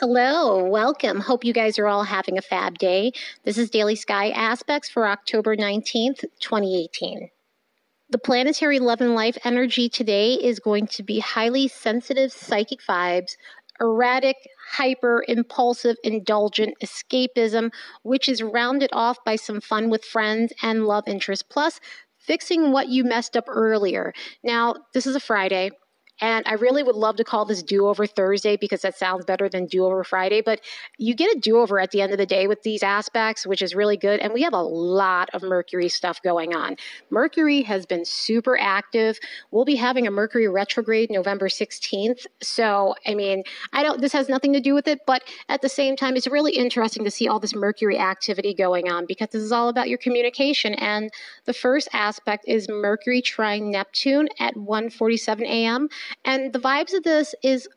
Hello, welcome. Hope you guys are all having a fab day. This is Daily Sky Aspects for October 19th, 2018. The planetary love and life energy today is going to be highly sensitive psychic vibes, erratic, hyper, impulsive, indulgent escapism, which is rounded off by some fun with friends and love interest, plus fixing what you messed up earlier. Now, this is a Friday. And I really would love to call this do over Thursday because that sounds better than do over Friday. But you get a do over at the end of the day with these aspects, which is really good. And we have a lot of Mercury stuff going on. Mercury has been super active. We'll be having a Mercury retrograde November 16th. So, I mean, I don't, this has nothing to do with it. But at the same time, it's really interesting to see all this Mercury activity going on because this is all about your communication. And the first aspect is Mercury trine Neptune at 1:47 a.m. And the vibes of this is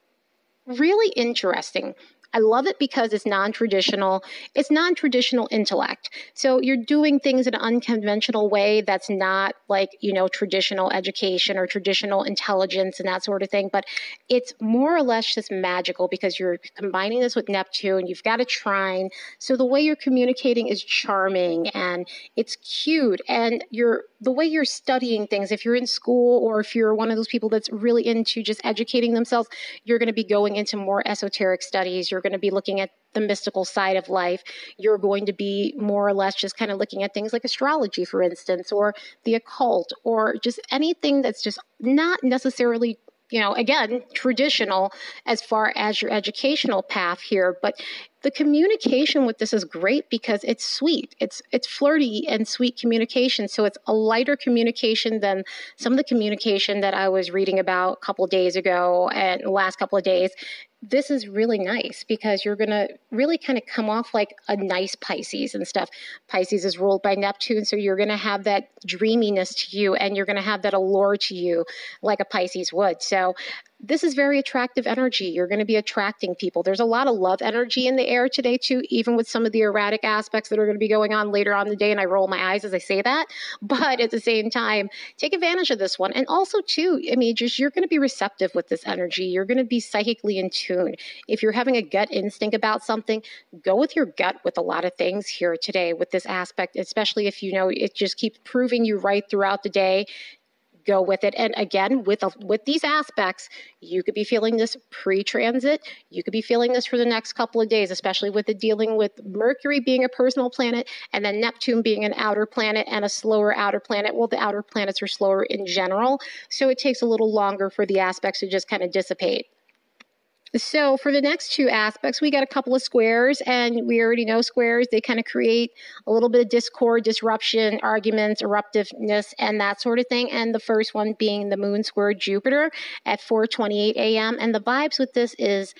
really interesting. I love it because it's non traditional. It's non traditional intellect. So you're doing things in an unconventional way that's not like, you know, traditional education or traditional intelligence and that sort of thing. But it's more or less just magical because you're combining this with Neptune. You've got a trine. So the way you're communicating is charming and it's cute. And you're the way you're studying things, if you're in school or if you're one of those people that's really into just educating themselves, you're going to be going into more esoteric studies. You're going to be looking at the mystical side of life. You're going to be more or less just kind of looking at things like astrology, for instance, or the occult, or just anything that's just not necessarily you know, again, traditional as far as your educational path here, but the communication with this is great because it's sweet. It's it's flirty and sweet communication. So it's a lighter communication than some of the communication that I was reading about a couple days ago and the last couple of days this is really nice because you're going to really kind of come off like a nice Pisces and stuff. Pisces is ruled by Neptune, so you're going to have that dreaminess to you and you're going to have that allure to you like a Pisces would. So this is very attractive energy. You're going to be attracting people. There's a lot of love energy in the air today, too, even with some of the erratic aspects that are going to be going on later on the day. And I roll my eyes as I say that. But at the same time, take advantage of this one. And also, too, I mean, just you're going to be receptive with this energy. You're going to be psychically in tune. If you're having a gut instinct about something, go with your gut with a lot of things here today with this aspect, especially if you know it just keeps proving you right throughout the day go with it. And again, with a, with these aspects, you could be feeling this pre-transit. You could be feeling this for the next couple of days, especially with the dealing with Mercury being a personal planet and then Neptune being an outer planet and a slower outer planet. Well, the outer planets are slower in general, so it takes a little longer for the aspects to just kind of dissipate. So for the next two aspects, we got a couple of squares, and we already know squares. They kind of create a little bit of discord, disruption, arguments, eruptiveness, and that sort of thing. And the first one being the moon square Jupiter at 4:28 a.m. And the vibes with this is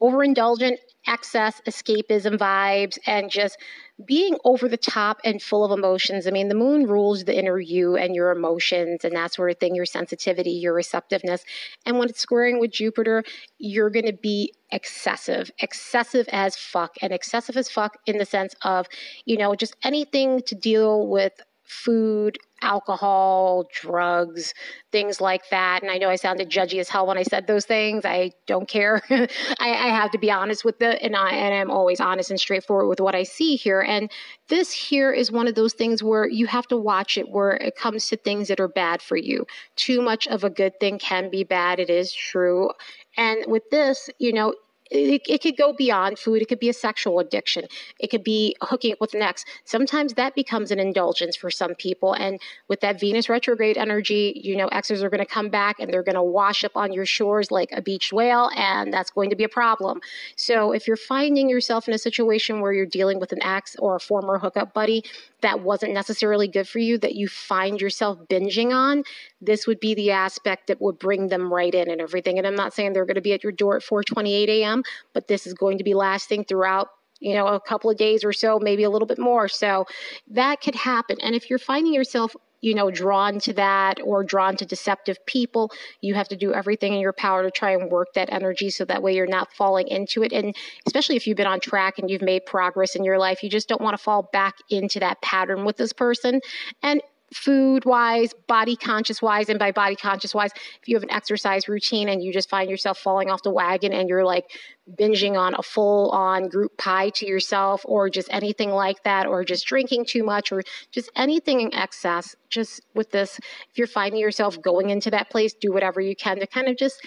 overindulgent, excess, escapism vibes, and just being over the top and full of emotions. I mean, the moon rules the inner you and your emotions and that sort of thing, your sensitivity, your receptiveness. And when it's squaring with Jupiter, you're going to be excessive, excessive as fuck, and excessive as fuck in the sense of, you know, just anything to deal with food, alcohol, drugs, things like that. And I know I sounded judgy as hell when I said those things. I don't care. I, I, have to be honest with it, and I and I'm always honest and straightforward with what I see here. And this here is one of those things where you have to watch it where it comes to things that are bad for you. Too much of a good thing can be bad. It is true. And with this, you know, it, it, could go beyond food. It could be a sexual addiction. It could be hooking up with an ex. Sometimes that becomes an indulgence for some people. And with that Venus retrograde energy, you know, exes are going to come back and they're going to wash up on your shores like a beached whale, and that's going to be a problem. So if you're finding yourself in a situation where you're dealing with an ex or a former hookup buddy, that wasn't necessarily good for you that you find yourself binging on, this would be the aspect that would bring them right in and everything. And I'm not saying they're going to be at your door at 4:28 a.m., but this is going to be lasting throughout you know a couple of days or so maybe a little bit more so that could happen and if you're finding yourself you know, drawn to that or drawn to deceptive people. You have to do everything in your power to try and work that energy so that way you're not falling into it. And especially if you've been on track and you've made progress in your life, you just don't want to fall back into that pattern with this person. And food wise, body conscious wise, and by body conscious wise, if you have an exercise routine and you just find yourself falling off the wagon and you're like binging on a full on group pie to yourself or just anything like that, or just drinking too much or just anything in excess, just with this, if you're finding yourself going into that place, do whatever you can to kind of just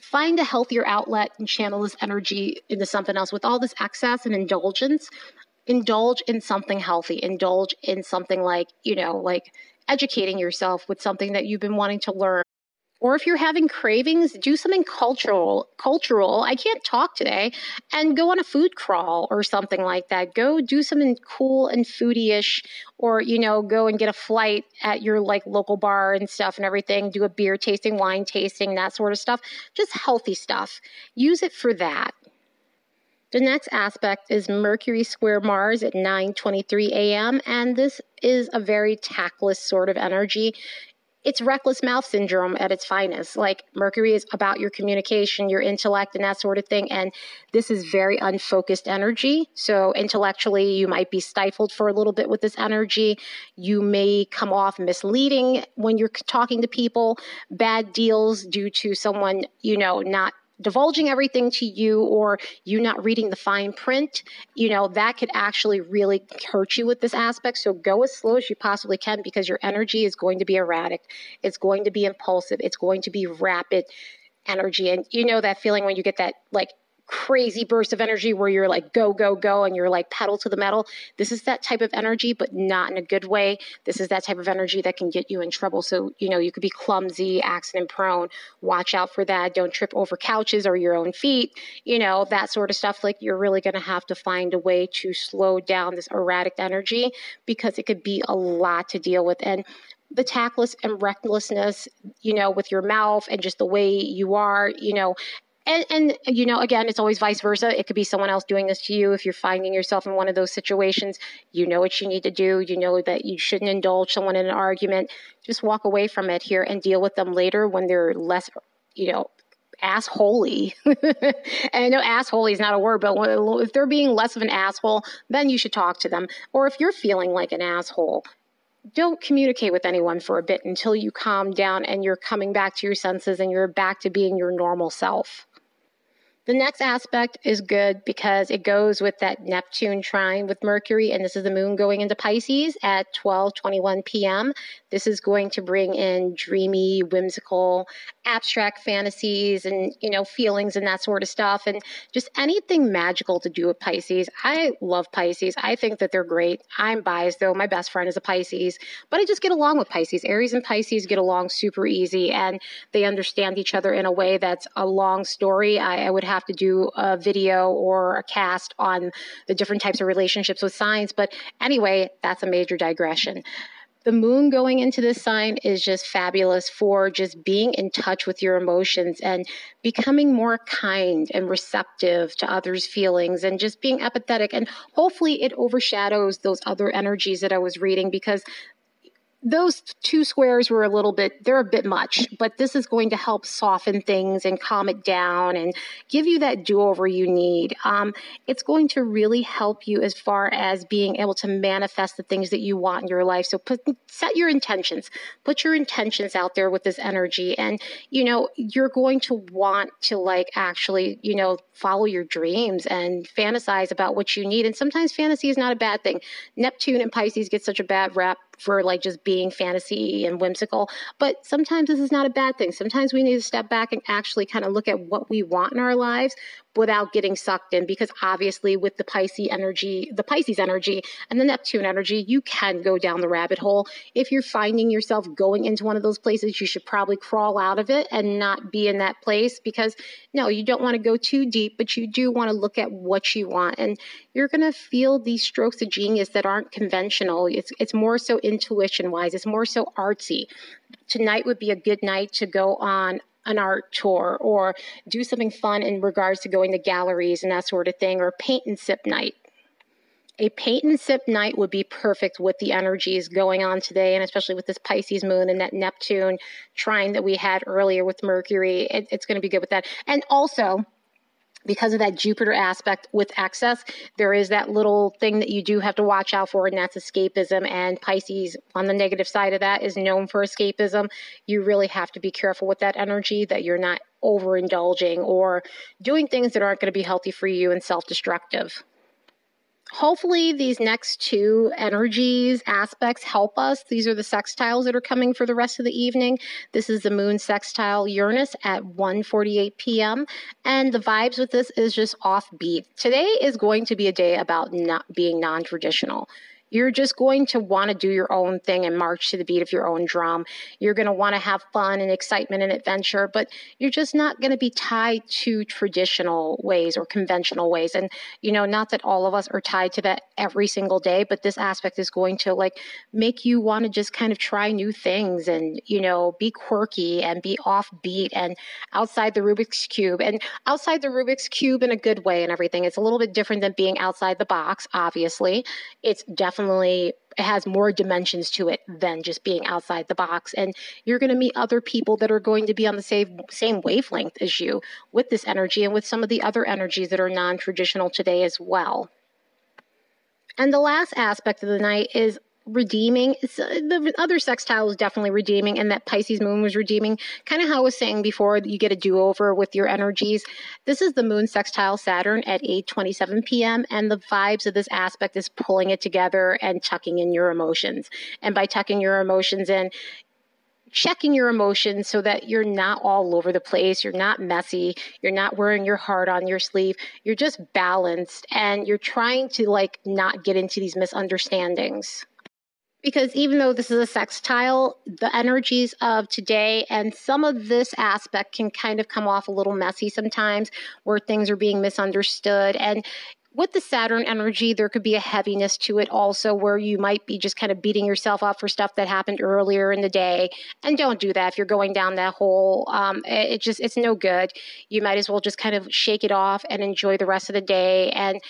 find a healthier outlet and channel this energy into something else. With all this excess and indulgence indulge in something healthy, indulge in something like, you know, like educating yourself with something that you've been wanting to learn. Or if you're having cravings, do something cultural, cultural. I can't talk today and go on a food crawl or something like that. Go do something cool and foodie-ish or, you know, go and get a flight at your like local bar and stuff and everything. Do a beer tasting, wine tasting, that sort of stuff. Just healthy stuff. Use it for that. The next aspect is Mercury square Mars at 9:23 a.m. and this is a very tactless sort of energy. It's reckless mouth syndrome at its finest. Like Mercury is about your communication, your intellect, and that sort of thing. And this is very unfocused energy. So, intellectually, you might be stifled for a little bit with this energy. You may come off misleading when you're talking to people, bad deals due to someone, you know, not divulging everything to you or you not reading the fine print, you know, that could actually really hurt you with this aspect. So go as slow as you possibly can because your energy is going to be erratic. It's going to be impulsive. It's going to be rapid energy. And you know that feeling when you get that like crazy burst of energy where you're like go go go and you're like pedal to the metal. This is that type of energy but not in a good way. This is that type of energy that can get you in trouble. So you know you could be clumsy accident prone. Watch out for that. Don't trip over couches or your own feet you know that sort of stuff. Like you're really going to have to find a way to slow down this erratic energy because it could be a lot to deal with. And the tactless and recklessness, you know, with your mouth and just the way you are, you know, and, and you know again it's always vice versa it could be someone else doing this to you if you're finding yourself in one of those situations you know what you need to do you know that you shouldn't indulge someone in an argument just walk away from it here and deal with them later when they're less you know assholey. and I know assholey is not a word, but if they're being less of an asshole, then you should talk to them. Or if you're feeling like an asshole, don't communicate with anyone for a bit until you calm down and you're coming back to your senses and you're back to being your normal self. The next aspect is good because it goes with that Neptune trine with Mercury, and this is the moon going into Pisces at 12:21 p.m. This is going to bring in dreamy, whimsical, abstract fantasies and you know feelings and that sort of stuff, and just anything magical to do with Pisces. I love Pisces. I think that they're great. I'm biased though. My best friend is a Pisces, but I just get along with Pisces. Aries and Pisces get along super easy, and they understand each other in a way that's a long story. I, I would have to do a video or a cast on the different types of relationships with signs. But anyway, that's a major digression. The moon going into this sign is just fabulous for just being in touch with your emotions and becoming more kind and receptive to others' feelings and just being empathetic. And hopefully, it overshadows those other energies that I was reading because those two squares were a little bit they're a bit much but this is going to help soften things and calm it down and give you that do-over you need. Um, it's going to really help you as far as being able to manifest the things that you want in your life. So put set your intentions. Put your intentions out there with this energy. And you know you're going to want to like actually you know follow your dreams and fantasize about what you need. And sometimes fantasy is not a bad thing. Neptune and pisces get such a bad rap for like just being fantasy and whimsical. But sometimes this is not a bad thing. Sometimes we need to step back and actually kind of look at what we want in our lives without getting sucked in because obviously with the Pisces energy, the Pisces energy and the Neptune energy, you can go down the rabbit hole. If you're finding yourself going into one of those places, you should probably crawl out of it and not be in that place because no, you don't want to go too deep, but you do want to look at what you want and you're going to feel these strokes of genius that aren't conventional. It's it's more so intuition wise, it's more so artsy. Tonight would be a good night to go on an art tour or do something fun in regards to going to galleries and that sort of thing, or paint and sip night. A paint and sip night would be perfect with the energies going on today, and especially with this Pisces moon and that Neptune trine that we had earlier with Mercury. It, it's going to be good with that. And also, because of that Jupiter aspect with excess, there is that little thing that you do have to watch out for, and that's escapism. And Pisces, on the negative side of that, is known for escapism. You really have to be careful with that energy that you're not overindulging or doing things that aren't going to be healthy for you and self destructive hopefully these next two energies aspects help us. These are the sextiles that are coming for the rest of the evening. This is the moon sextile uranus at 1:48 p.m and the vibes with this is just offbeat. Today is going to be a day about not being non-traditional you're just going to want to do your own thing and march to the beat of your own drum. You're going to want to have fun and excitement and adventure, but you're just not going to be tied to traditional ways or conventional ways. And, you know, not that all of us are tied to that every single day, but this aspect is going to like make you want to just kind of try new things and, you know, be quirky and be offbeat and outside the Rubik's Cube and outside the Rubik's Cube in a good way and everything. It's a little bit different than being outside the box, obviously. It's definitely definitely has more dimensions to it than just being outside the box. And you're going to meet other people that are going to be on the same same wavelength as you with this energy and with some of the other energies that are non-traditional today as well. And the last aspect of the night is redeeming. Uh, the other sextile was definitely redeeming, and that Pisces moon was redeeming. Kind of how I was saying before, you get a do over with your energies. This is the moon sextile Saturn at 8:27 p.m., and the vibes of this aspect is pulling it together and tucking in your emotions. And by tucking your emotions in, checking your emotions so that you're not all over the place, you're not messy, you're not wearing your heart on your sleeve, you're just balanced and you're trying to like not get into these misunderstandings because even though this is a sextile, the energies of today and some of this aspect can kind of come off a little messy sometimes where things are being misunderstood. And with the Saturn energy, there could be a heaviness to it also where you might be just kind of beating yourself up for stuff that happened earlier in the day. And don't do that if you're going down that hole. Um, it, it just, it's no good. You might as well just kind of shake it off and enjoy the rest of the day. And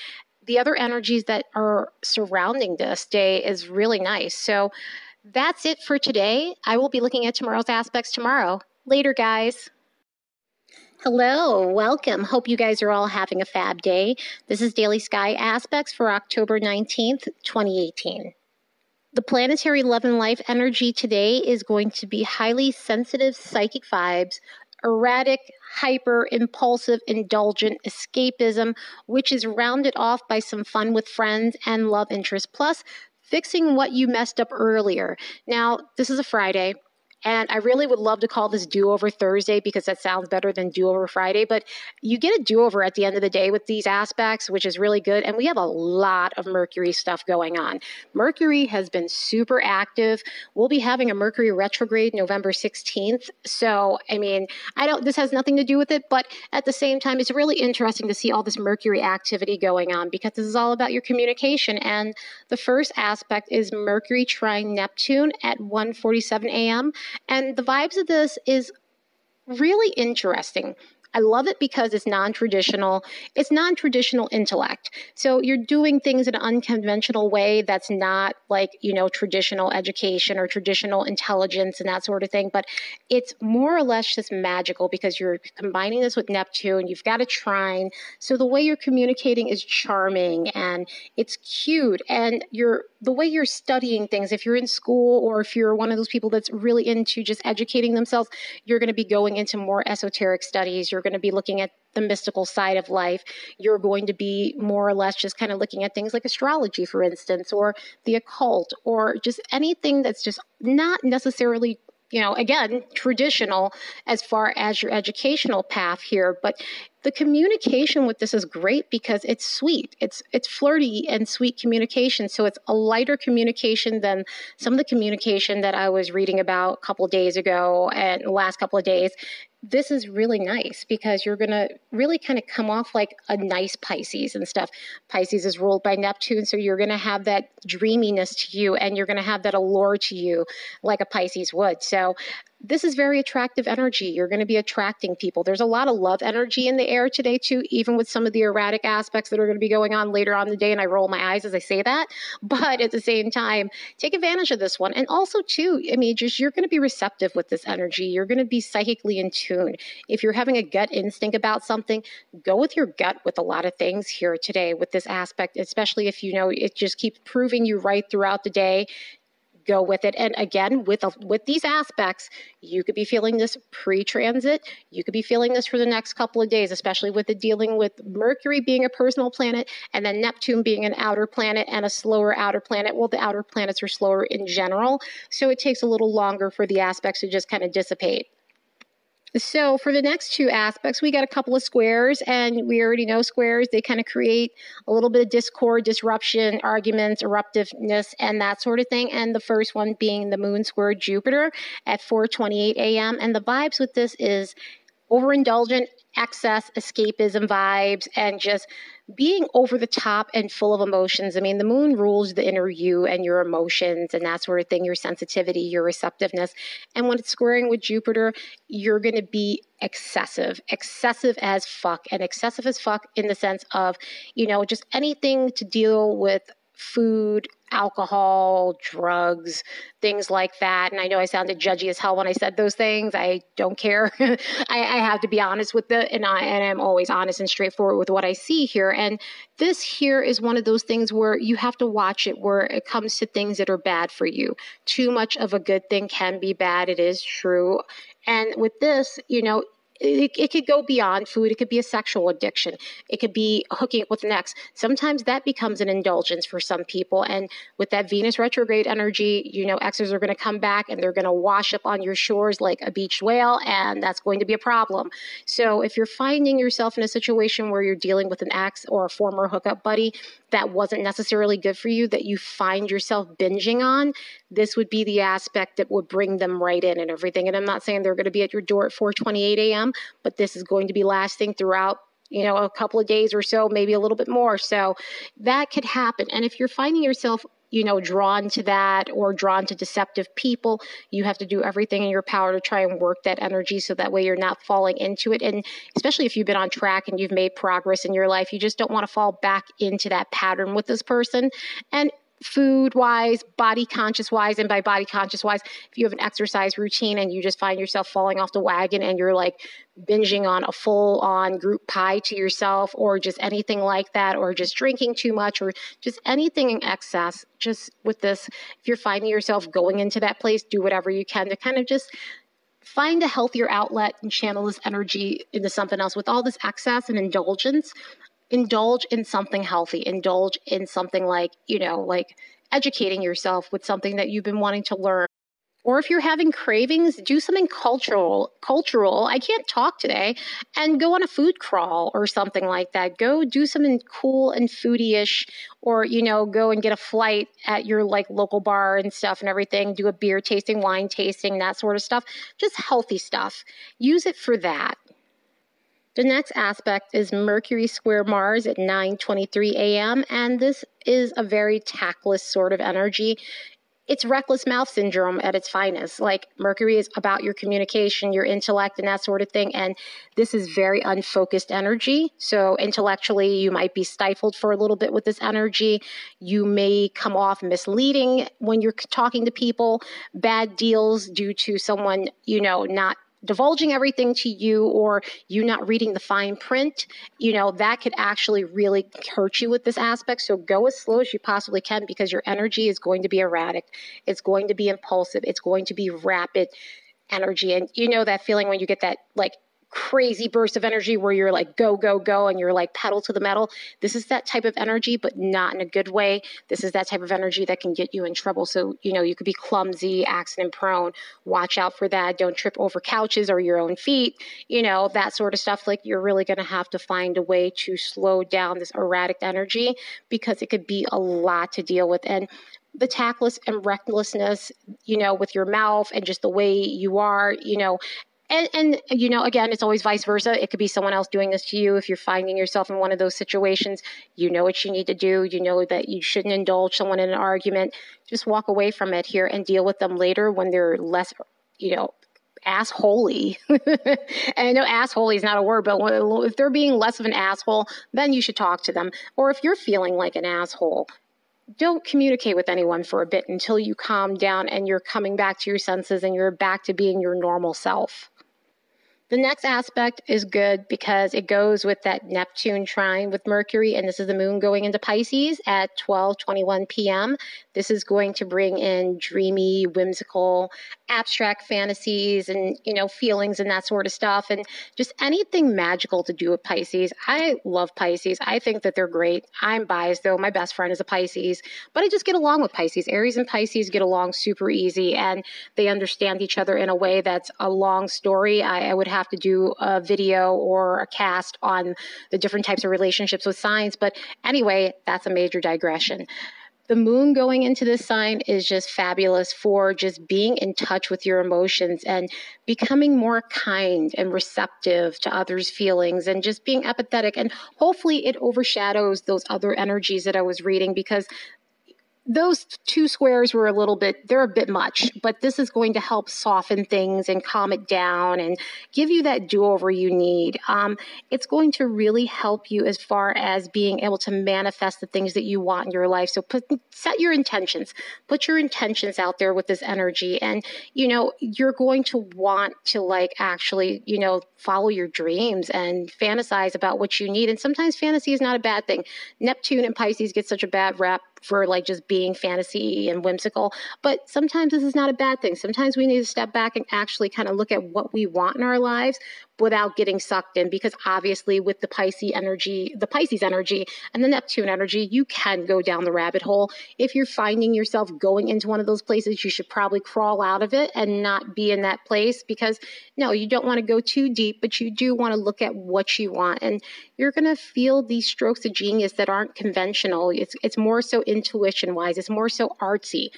the other energies that are surrounding this day is really nice. So that's it for today. I will be looking at tomorrow's aspects tomorrow. Later, guys. Hello, welcome. Hope you guys are all having a fab day. This is Daily Sky Aspects for October 19th, 2018. The planetary love and life energy today is going to be highly sensitive psychic vibes erratic, hyper, impulsive, indulgent escapism, which is rounded off by some fun with friends and love interest, plus fixing what you messed up earlier. Now, this is a Friday. And I really would love to call this do over Thursday because that sounds better than do over Friday. But you get a do over at the end of the day with these aspects, which is really good. And we have a lot of Mercury stuff going on. Mercury has been super active. We'll be having a Mercury retrograde November 16th. So, I mean, I don't, this has nothing to do with it. But at the same time, it's really interesting to see all this Mercury activity going on because this is all about your communication. And the first aspect is Mercury trine Neptune at 1:47 a.m. And the vibes of this is really interesting. I love it because it's non traditional. It's non traditional intellect. So you're doing things in an unconventional way that's not like, you know, traditional education or traditional intelligence and that sort of thing. But it's more or less just magical because you're combining this with Neptune. You've got a trine. So the way you're communicating is charming and it's cute. And you're the way you're studying things, if you're in school or if you're one of those people that's really into just educating themselves, you're going to be going into more esoteric studies. You're going to be looking at the mystical side of life. You're going to be more or less just kind of looking at things like astrology, for instance, or the occult, or just anything that's just not necessarily you know, again, traditional as far as your educational path here, but the communication with this is great because it's sweet. It's it's flirty and sweet communication. So it's a lighter communication than some of the communication that I was reading about a couple days ago and the last couple of days this is really nice because you're going to really kind of come off like a nice Pisces and stuff. Pisces is ruled by Neptune, so you're going to have that dreaminess to you and you're going to have that allure to you like a Pisces would. So this is very attractive energy. You're going to be attracting people. There's a lot of love energy in the air today, too, even with some of the erratic aspects that are going to be going on later on the day. And I roll my eyes as I say that. But at the same time, take advantage of this one. And also, too, I mean, just you're going to be receptive with this energy. You're going to be psychically in tune. If you're having a gut instinct about something, go with your gut with a lot of things here today with this aspect, especially if you know it just keeps proving you right throughout the day go with it. And again, with a, with these aspects, you could be feeling this pre-transit. You could be feeling this for the next couple of days, especially with the dealing with Mercury being a personal planet and then Neptune being an outer planet and a slower outer planet. Well, the outer planets are slower in general, so it takes a little longer for the aspects to just kind of dissipate. So for the next two aspects, we got a couple of squares, and we already know squares. They kind of create a little bit of discord, disruption, arguments, eruptiveness, and that sort of thing. And the first one being the moon square Jupiter at 4:28 a.m. And the vibes with this is overindulgent, excess, escapism vibes, and just being over the top and full of emotions. I mean, the moon rules the inner you and your emotions and that sort of thing, your sensitivity, your receptiveness. And when it's squaring with Jupiter, you're going to be excessive, excessive as fuck, and excessive as fuck in the sense of, you know, just anything to deal with food, alcohol, drugs, things like that. And I know I sounded judgy as hell when I said those things. I don't care. I, I, have to be honest with the and I and I'm always honest and straightforward with what I see here. And this here is one of those things where you have to watch it where it comes to things that are bad for you. Too much of a good thing can be bad. It is true. And with this, you know, it, it could go beyond food. It could be a sexual addiction. It could be hooking up with an ex. Sometimes that becomes an indulgence for some people. And with that Venus retrograde energy, you know, exes are going to come back and they're going to wash up on your shores like a beached whale, and that's going to be a problem. So if you're finding yourself in a situation where you're dealing with an ex or a former hookup buddy, that wasn't necessarily good for you that you find yourself binging on, this would be the aspect that would bring them right in and everything. And I'm not saying they're going to be at your door at 4:28 a.m., but this is going to be lasting throughout you know a couple of days or so maybe a little bit more so that could happen and if you're finding yourself you know, drawn to that or drawn to deceptive people. You have to do everything in your power to try and work that energy so that way you're not falling into it. And especially if you've been on track and you've made progress in your life, you just don't want to fall back into that pattern with this person. And food wise, body conscious wise, and by body conscious wise, if you have an exercise routine and you just find yourself falling off the wagon and you're like binging on a full on group pie to yourself or just anything like that, or just drinking too much or just anything in excess, just with this, if you're finding yourself going into that place, do whatever you can to kind of just find a healthier outlet and channel this energy into something else. With all this excess and indulgence indulge in something healthy, indulge in something like, you know, like educating yourself with something that you've been wanting to learn. Or if you're having cravings, do something cultural, cultural. I can't talk today and go on a food crawl or something like that. Go do something cool and foodie-ish or, you know, go and get a flight at your like local bar and stuff and everything. Do a beer tasting, wine tasting, that sort of stuff. Just healthy stuff. Use it for that. The next aspect is Mercury square Mars at 9:23 a.m. and this is a very tactless sort of energy. It's reckless mouth syndrome at its finest. Like Mercury is about your communication, your intellect, and that sort of thing. And this is very unfocused energy. So, intellectually, you might be stifled for a little bit with this energy. You may come off misleading when you're talking to people, bad deals due to someone, you know, not divulging everything to you or you not reading the fine print, you know, that could actually really hurt you with this aspect. So go as slow as you possibly can because your energy is going to be erratic. It's going to be impulsive. It's going to be rapid energy. And you know that feeling when you get that like crazy burst of energy where you're like go go go and you're like pedal to the metal. This is that type of energy but not in a good way. This is that type of energy that can get you in trouble. So you know you could be clumsy accident prone. Watch out for that. Don't trip over couches or your own feet you know that sort of stuff. Like you're really going to have to find a way to slow down this erratic energy because it could be a lot to deal with. And the tactless and recklessness, you know, with your mouth and just the way you are, you know, and, and you know again it's always vice versa it could be someone else doing this to you if you're finding yourself in one of those situations you know what you need to do you know that you shouldn't indulge someone in an argument just walk away from it here and deal with them later when they're less you know assholey. and I know assholey is not a word, but if they're being less of an asshole, then you should talk to them. Or if you're feeling like an asshole, don't communicate with anyone for a bit until you calm down and you're coming back to your senses and you're back to being your normal self. The next aspect is good because it goes with that Neptune trine with Mercury, and this is the moon going into Pisces at 12:21 p.m. This is going to bring in dreamy, whimsical, abstract fantasies and you know feelings and that sort of stuff, and just anything magical to do with Pisces. I love Pisces. I think that they're great. I'm biased though. My best friend is a Pisces, but I just get along with Pisces. Aries and Pisces get along super easy, and they understand each other in a way that's a long story. I, I would have to do a video or a cast on the different types of relationships with signs. But anyway, that's a major digression. The moon going into this sign is just fabulous for just being in touch with your emotions and becoming more kind and receptive to others' feelings and just being empathetic. And hopefully, it overshadows those other energies that I was reading because those two squares were a little bit they're a bit much but this is going to help soften things and calm it down and give you that do-over you need. Um, it's going to really help you as far as being able to manifest the things that you want in your life. So put set your intentions put your intentions out there with this energy. And you know you're going to want to like actually you know follow your dreams and fantasize about what you need. And sometimes fantasy is not a bad thing. Neptune and pisces get such a bad rap for like just being fantasy and whimsical. But sometimes this is not a bad thing. Sometimes we need to step back and actually kind of look at what we want in our lives without getting sucked in because obviously with the Pisces energy, the Pisces energy and the Neptune energy, you can go down the rabbit hole. If you're finding yourself going into one of those places, you should probably crawl out of it and not be in that place because no, you don't want to go too deep, but you do want to look at what you want and you're going to feel these strokes of genius that aren't conventional. It's it's more so intuition wise. It's more so artsy.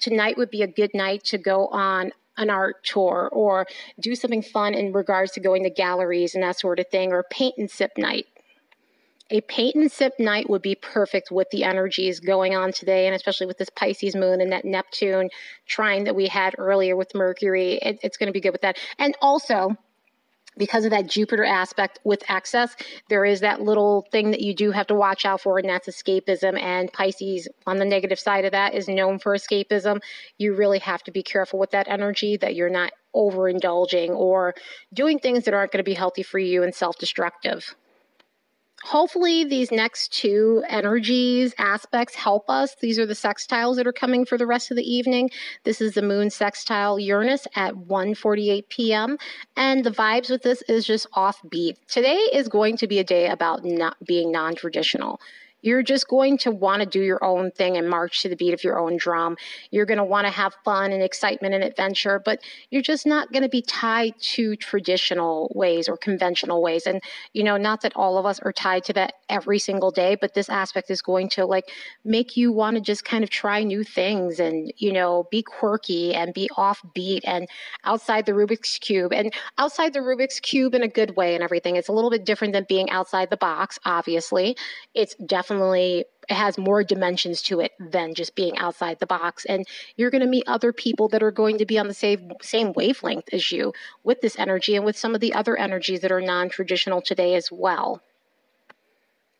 Tonight would be a good night to go on an art tour or do something fun in regards to going to galleries and that sort of thing, or paint and sip night. A paint and sip night would be perfect with the energies going on today, and especially with this Pisces moon and that Neptune trine that we had earlier with Mercury. It, it's going to be good with that. And also, because of that Jupiter aspect with excess, there is that little thing that you do have to watch out for, and that's escapism. And Pisces, on the negative side of that, is known for escapism. You really have to be careful with that energy that you're not overindulging or doing things that aren't going to be healthy for you and self destructive hopefully these next two energies aspects help us. These are the sextiles that are coming for the rest of the evening. This is the moon sextile uranus at 1:48 p.m and the vibes with this is just offbeat. Today is going to be a day about not being non-traditional you're just going to want to do your own thing and march to the beat of your own drum. You're going to want to have fun and excitement and adventure, but you're just not going to be tied to traditional ways or conventional ways. And, you know, not that all of us are tied to that every single day, but this aspect is going to like make you want to just kind of try new things and, you know, be quirky and be offbeat and outside the Rubik's Cube and outside the Rubik's Cube in a good way and everything. It's a little bit different than being outside the box, obviously. It's definitely definitely has more dimensions to it than just being outside the box. And you're going to meet other people that are going to be on the same same wavelength as you with this energy and with some of the other energies that are non-traditional today as well.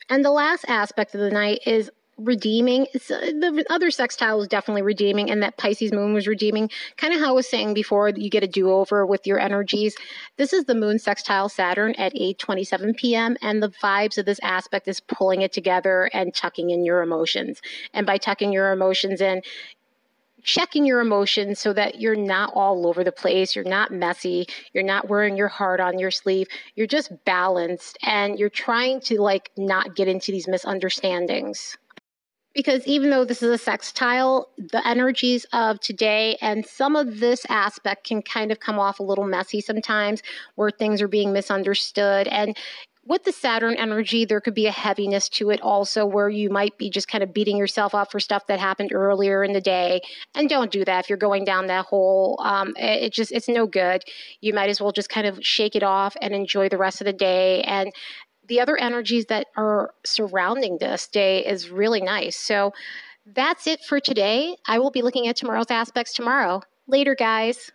And the last aspect of the night is redeeming. Uh, the other sextile was definitely redeeming, and that Pisces moon was redeeming. Kind of how I was saying before, you get a do over with your energies. This is the moon sextile Saturn at 8:27 p.m., and the vibes of this aspect is pulling it together and tucking in your emotions. And by tucking your emotions in, checking your emotions so that you're not all over the place, you're not messy, you're not wearing your heart on your sleeve, you're just balanced and you're trying to like not get into these misunderstandings because even though this is a sextile, the energies of today and some of this aspect can kind of come off a little messy sometimes where things are being misunderstood. And with the Saturn energy, there could be a heaviness to it also where you might be just kind of beating yourself up for stuff that happened earlier in the day. And don't do that if you're going down that hole. Um, it, it just, it's no good. You might as well just kind of shake it off and enjoy the rest of the day and the other energies that are surrounding this day is really nice. So that's it for today. I will be looking at tomorrow's aspects tomorrow. Later, guys.